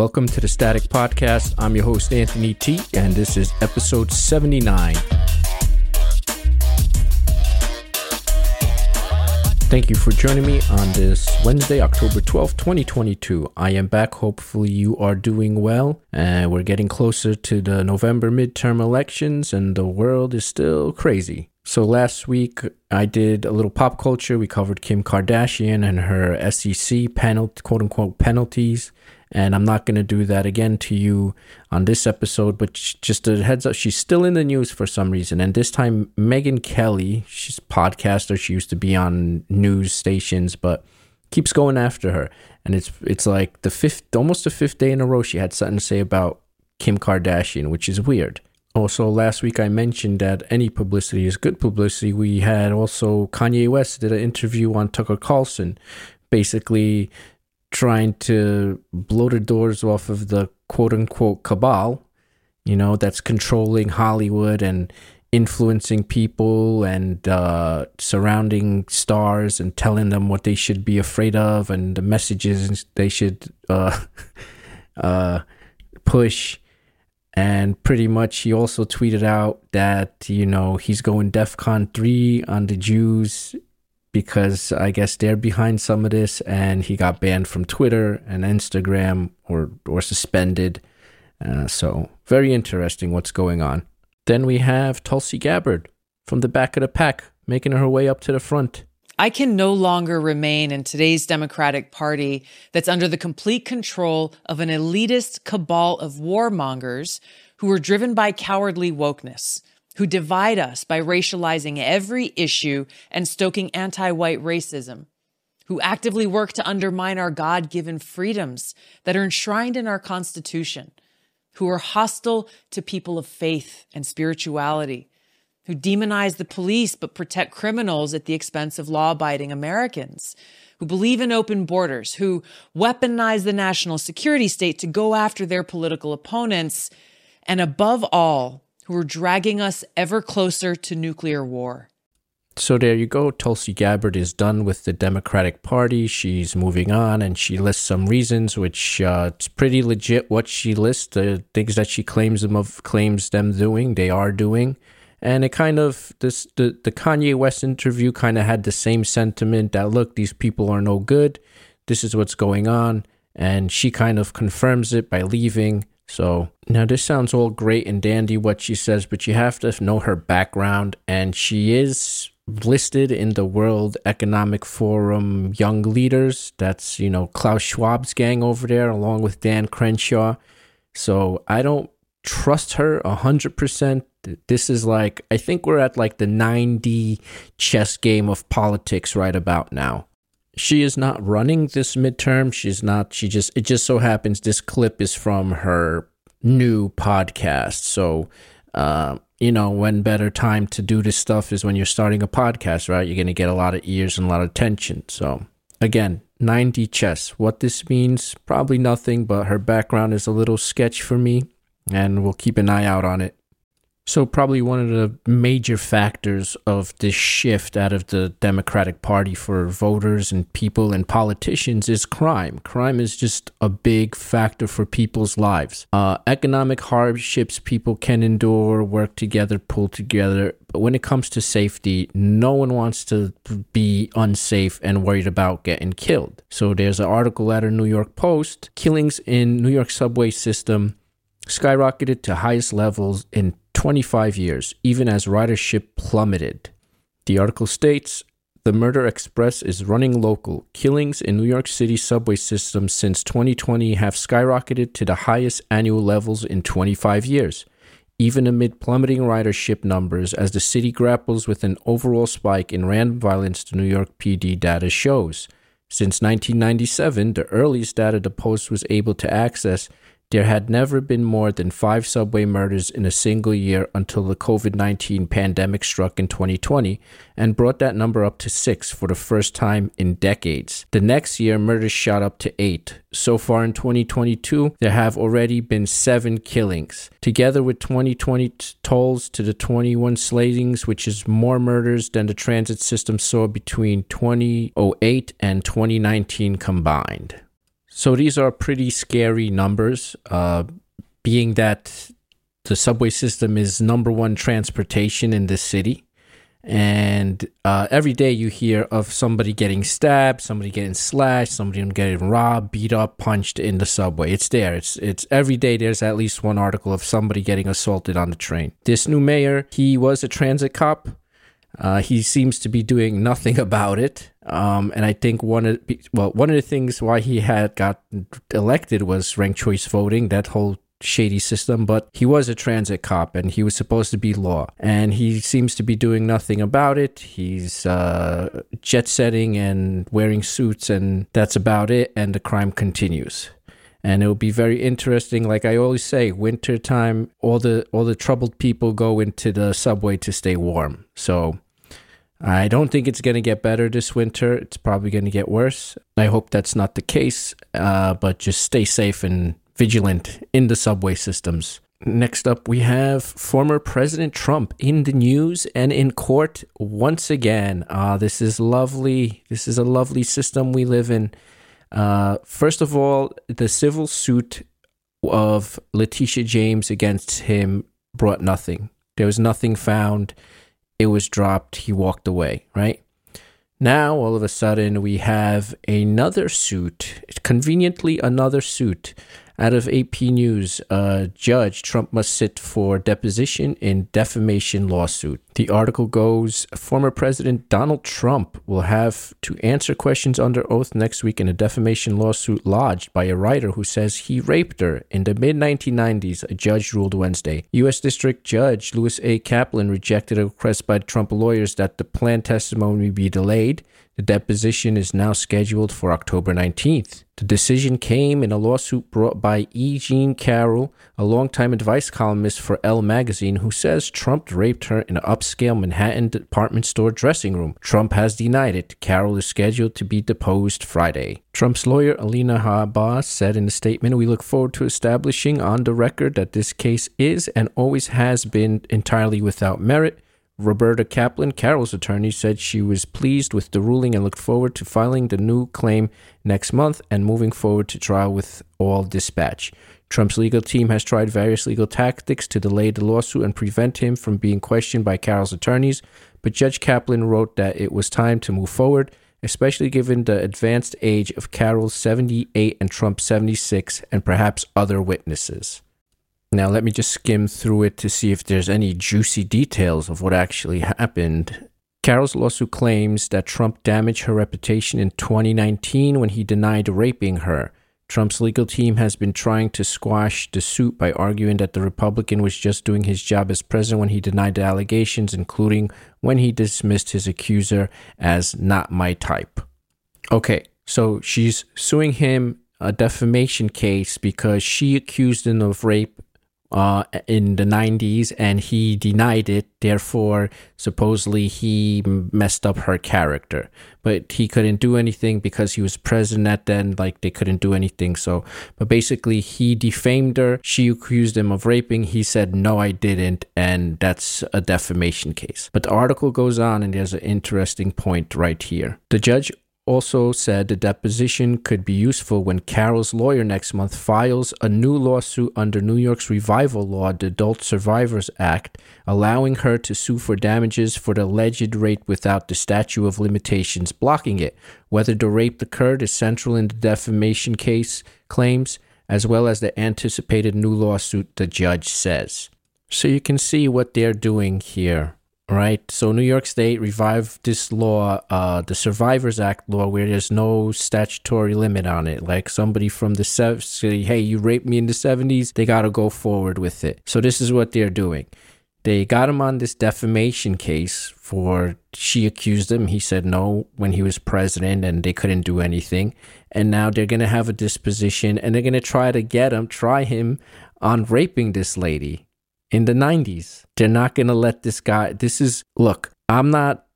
Welcome to the Static Podcast. I'm your host, Anthony T, and this is episode 79. Thank you for joining me on this Wednesday, October 12th, 2022. I am back. Hopefully, you are doing well. And we're getting closer to the November midterm elections, and the world is still crazy. So, last week I did a little pop culture. We covered Kim Kardashian and her SEC penalty, quote unquote penalties. And I'm not going to do that again to you on this episode, but just a heads up, she's still in the news for some reason. And this time, Megyn Kelly, she's a podcaster. She used to be on news stations, but keeps going after her. And it's it's like the fifth, almost the fifth day in a row, she had something to say about Kim Kardashian, which is weird. Also, last week I mentioned that any publicity is good publicity. We had also Kanye West did an interview on Tucker Carlson, basically trying to blow the doors off of the quote unquote cabal, you know, that's controlling Hollywood and influencing people and uh, surrounding stars and telling them what they should be afraid of and the messages they should uh, uh, push. And pretty much, he also tweeted out that, you know, he's going DEF CON 3 on the Jews because I guess they're behind some of this, and he got banned from Twitter and Instagram or or suspended. Uh, so very interesting what's going on. Then we have Tulsi Gabbard from the back of the pack making her way up to the front. I can no longer remain in today's Democratic Party that's under the complete control of an elitist cabal of warmongers who are driven by cowardly wokeness who divide us by racializing every issue and stoking anti white racism, who actively work to undermine our God given freedoms that are enshrined in our Constitution, who are hostile to people of faith and spirituality, who demonize the police but protect criminals at the expense of law abiding Americans. Who believe in open borders, who weaponize the national security state to go after their political opponents, and above all, who are dragging us ever closer to nuclear war. So there you go. Tulsi Gabbard is done with the Democratic Party. She's moving on, and she lists some reasons, which uh, it's pretty legit. What she lists, the things that she claims them of claims them doing, they are doing, and it kind of this the the Kanye West interview kind of had the same sentiment that look, these people are no good. This is what's going on, and she kind of confirms it by leaving. So now this sounds all great and dandy what she says, but you have to know her background, and she is listed in the World Economic Forum Young Leaders. That's you know Klaus Schwab's gang over there, along with Dan Crenshaw. So I don't trust her a hundred percent. This is like I think we're at like the 9D chess game of politics right about now she is not running this midterm. She's not, she just, it just so happens this clip is from her new podcast. So, uh, you know, when better time to do this stuff is when you're starting a podcast, right? You're going to get a lot of ears and a lot of attention. So, again, 9D chess. What this means, probably nothing, but her background is a little sketch for me, and we'll keep an eye out on it. So, probably one of the major factors of this shift out of the Democratic Party for voters and people and politicians is crime. Crime is just a big factor for people's lives. Uh, economic hardships people can endure, work together, pull together. But when it comes to safety, no one wants to be unsafe and worried about getting killed. So, there's an article at a New York Post killings in New York subway system skyrocketed to highest levels in 25 years, even as ridership plummeted. The article states the Murder Express is running local. Killings in New York City subway system since 2020 have skyrocketed to the highest annual levels in 25 years, even amid plummeting ridership numbers as the city grapples with an overall spike in random violence, the New York PD data shows. Since 1997, the earliest data the Post was able to access, there had never been more than five subway murders in a single year until the COVID 19 pandemic struck in 2020 and brought that number up to six for the first time in decades. The next year, murders shot up to eight. So far in 2022, there have already been seven killings. Together with 2020 tolls to the 21 slayings, which is more murders than the transit system saw between 2008 and 2019 combined. So these are pretty scary numbers, uh, being that the subway system is number one transportation in this city. And uh, every day you hear of somebody getting stabbed, somebody getting slashed, somebody getting robbed, beat up, punched in the subway. It's there. It's it's every day. There's at least one article of somebody getting assaulted on the train. This new mayor, he was a transit cop. Uh, he seems to be doing nothing about it. Um, and I think one of well, one of the things why he had got elected was ranked choice voting. That whole shady system, but he was a transit cop and he was supposed to be law. And he seems to be doing nothing about it. He's uh, jet setting and wearing suits, and that's about it. And the crime continues. And it will be very interesting. Like I always say, winter time, all the all the troubled people go into the subway to stay warm. So I don't think it's going to get better this winter. It's probably going to get worse. I hope that's not the case. Uh, but just stay safe and vigilant in the subway systems. Next up, we have former President Trump in the news and in court once again. Uh, this is lovely. This is a lovely system we live in. Uh, first of all, the civil suit of Letitia James against him brought nothing. There was nothing found. It was dropped. He walked away, right? Now, all of a sudden, we have another suit, conveniently, another suit out of AP News, uh, Judge Trump must sit for deposition in defamation lawsuit. The article goes Former President Donald Trump will have to answer questions under oath next week in a defamation lawsuit lodged by a writer who says he raped her in the mid 1990s, a judge ruled Wednesday. U.S. District Judge Lewis A. Kaplan rejected a request by Trump lawyers that the planned testimony be delayed. The deposition is now scheduled for October 19th. The decision came in a lawsuit brought by E. Jean Carroll, a longtime advice columnist for Elle magazine, who says Trump raped her in an upscale Manhattan department store dressing room. Trump has denied it. Carroll is scheduled to be deposed Friday. Trump's lawyer, Alina Habba, said in a statement We look forward to establishing on the record that this case is and always has been entirely without merit Roberta Kaplan, Carroll's attorney, said she was pleased with the ruling and looked forward to filing the new claim next month and moving forward to trial with all dispatch. Trump's legal team has tried various legal tactics to delay the lawsuit and prevent him from being questioned by Carroll's attorneys, but Judge Kaplan wrote that it was time to move forward, especially given the advanced age of Carroll's 78 and Trump's 76 and perhaps other witnesses. Now, let me just skim through it to see if there's any juicy details of what actually happened. Carroll's lawsuit claims that Trump damaged her reputation in 2019 when he denied raping her. Trump's legal team has been trying to squash the suit by arguing that the Republican was just doing his job as president when he denied the allegations, including when he dismissed his accuser as not my type. Okay, so she's suing him a defamation case because she accused him of rape uh, in the 90s and he denied it. Therefore, supposedly he messed up her character. But he couldn't do anything because he was president at then. Like they couldn't do anything. So, but basically, he defamed her. She accused him of raping. He said, No, I didn't. And that's a defamation case. But the article goes on and there's an interesting point right here. The judge also said the deposition could be useful when Carroll's lawyer next month files a new lawsuit under New York's revival law, the Adult Survivors Act, allowing her to sue for damages for the alleged rape without the statute of limitations blocking it. Whether the rape occurred is central in the defamation case claims, as well as the anticipated new lawsuit, the judge says. So you can see what they're doing here right? So New York State revived this law, uh, the Survivors Act law, where there's no statutory limit on it. Like somebody from the 70s, say, hey, you raped me in the 70s, they got to go forward with it. So this is what they're doing. They got him on this defamation case for she accused him. He said no when he was president and they couldn't do anything. And now they're going to have a disposition and they're going to try to get him, try him on raping this lady in the 90s. They're not going to let this guy. This is, look, I'm not,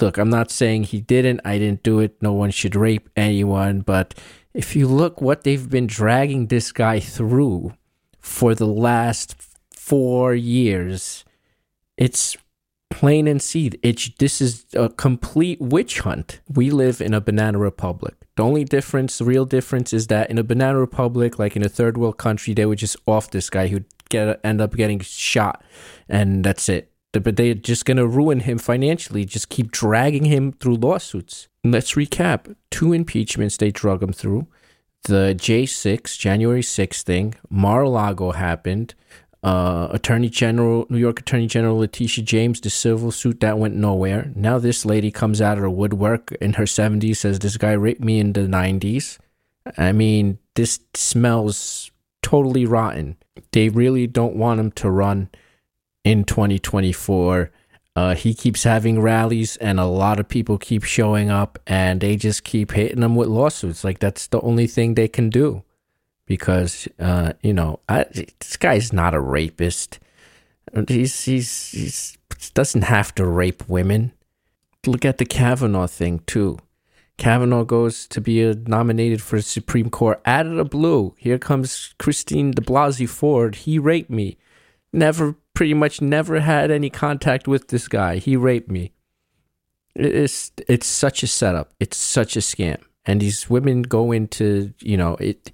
look, I'm not saying he didn't. I didn't do it. No one should rape anyone. But if you look what they've been dragging this guy through for the last four years, it's plain and see. It's, this is a complete witch hunt. We live in a banana republic. The only difference, the real difference, is that in a banana republic, like in a third world country, they would just off this guy who'd get end up getting shot, and that's it. But they're just gonna ruin him financially. Just keep dragging him through lawsuits. Let's recap: two impeachments they drug him through. The J6 January 6th thing, Mar-a-Lago happened uh, Attorney General, New York Attorney General Letitia James, the civil suit that went nowhere. Now this lady comes out of woodwork in her 70s, says this guy raped me in the 90s. I mean, this smells totally rotten. They really don't want him to run in 2024. Uh, he keeps having rallies, and a lot of people keep showing up, and they just keep hitting him with lawsuits. Like that's the only thing they can do because uh, you know I, this guy's not a rapist. He's he's he's doesn't have to rape women. Look at the Kavanaugh thing too. Kavanaugh goes to be nominated for the Supreme Court out of the blue. Here comes Christine de Blasey Ford. He raped me. Never, pretty much never had any contact with this guy. He raped me. It's it's such a setup. It's such a scam. And these women go into you know it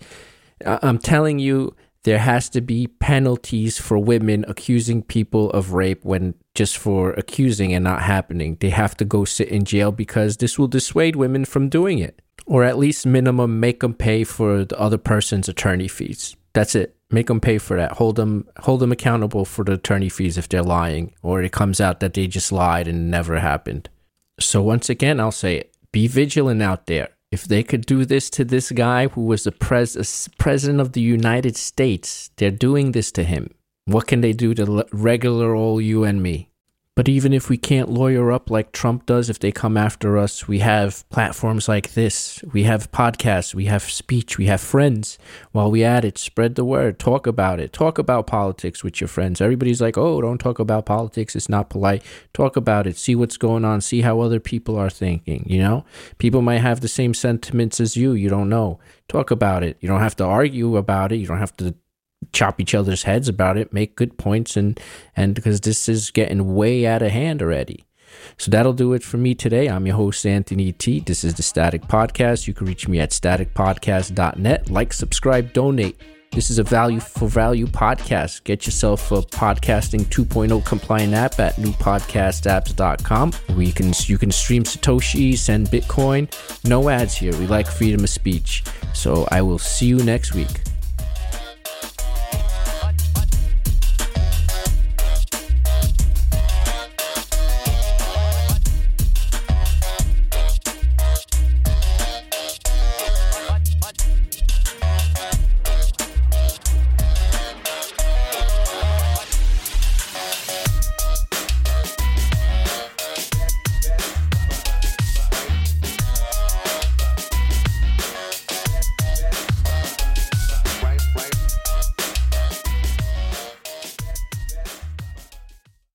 I'm telling you, there has to be penalties for women accusing people of rape when just for accusing and not happening. They have to go sit in jail because this will dissuade women from doing it. Or at least minimum make them pay for the other person's attorney fees. That's it. Make them pay for that. Hold them hold them accountable for the attorney fees if they're lying or it comes out that they just lied and never happened. So once again, I'll say it. Be vigilant out there if they could do this to this guy who was the pres- president of the United States, they're doing this to him. What can they do to regular old you and me? But even if we can't lawyer up like Trump does, if they come after us, we have platforms like this. We have podcasts, we have speech, we have friends. While we at it, spread the word, talk about it, talk about politics with your friends. Everybody's like, oh, don't talk about politics, it's not polite. Talk about it, see what's going on, see how other people are thinking, you know? People might have the same sentiments as you, you don't know. Talk about it. You don't have to argue about it, you don't have to chop each other's heads about it, make good points, and and because this is getting way out of hand already. So that'll do it for me today. I'm your host, Anthony T. This is the Static Podcast. You can reach me at staticpodcast.net. Like, subscribe, donate. This is a value for value podcast. Get yourself a podcasting 2.0 compliant app at newpodcastapps.com where you can you can stream Satoshi, send Bitcoin. No ads here. We like freedom of speech. So I will see you next week.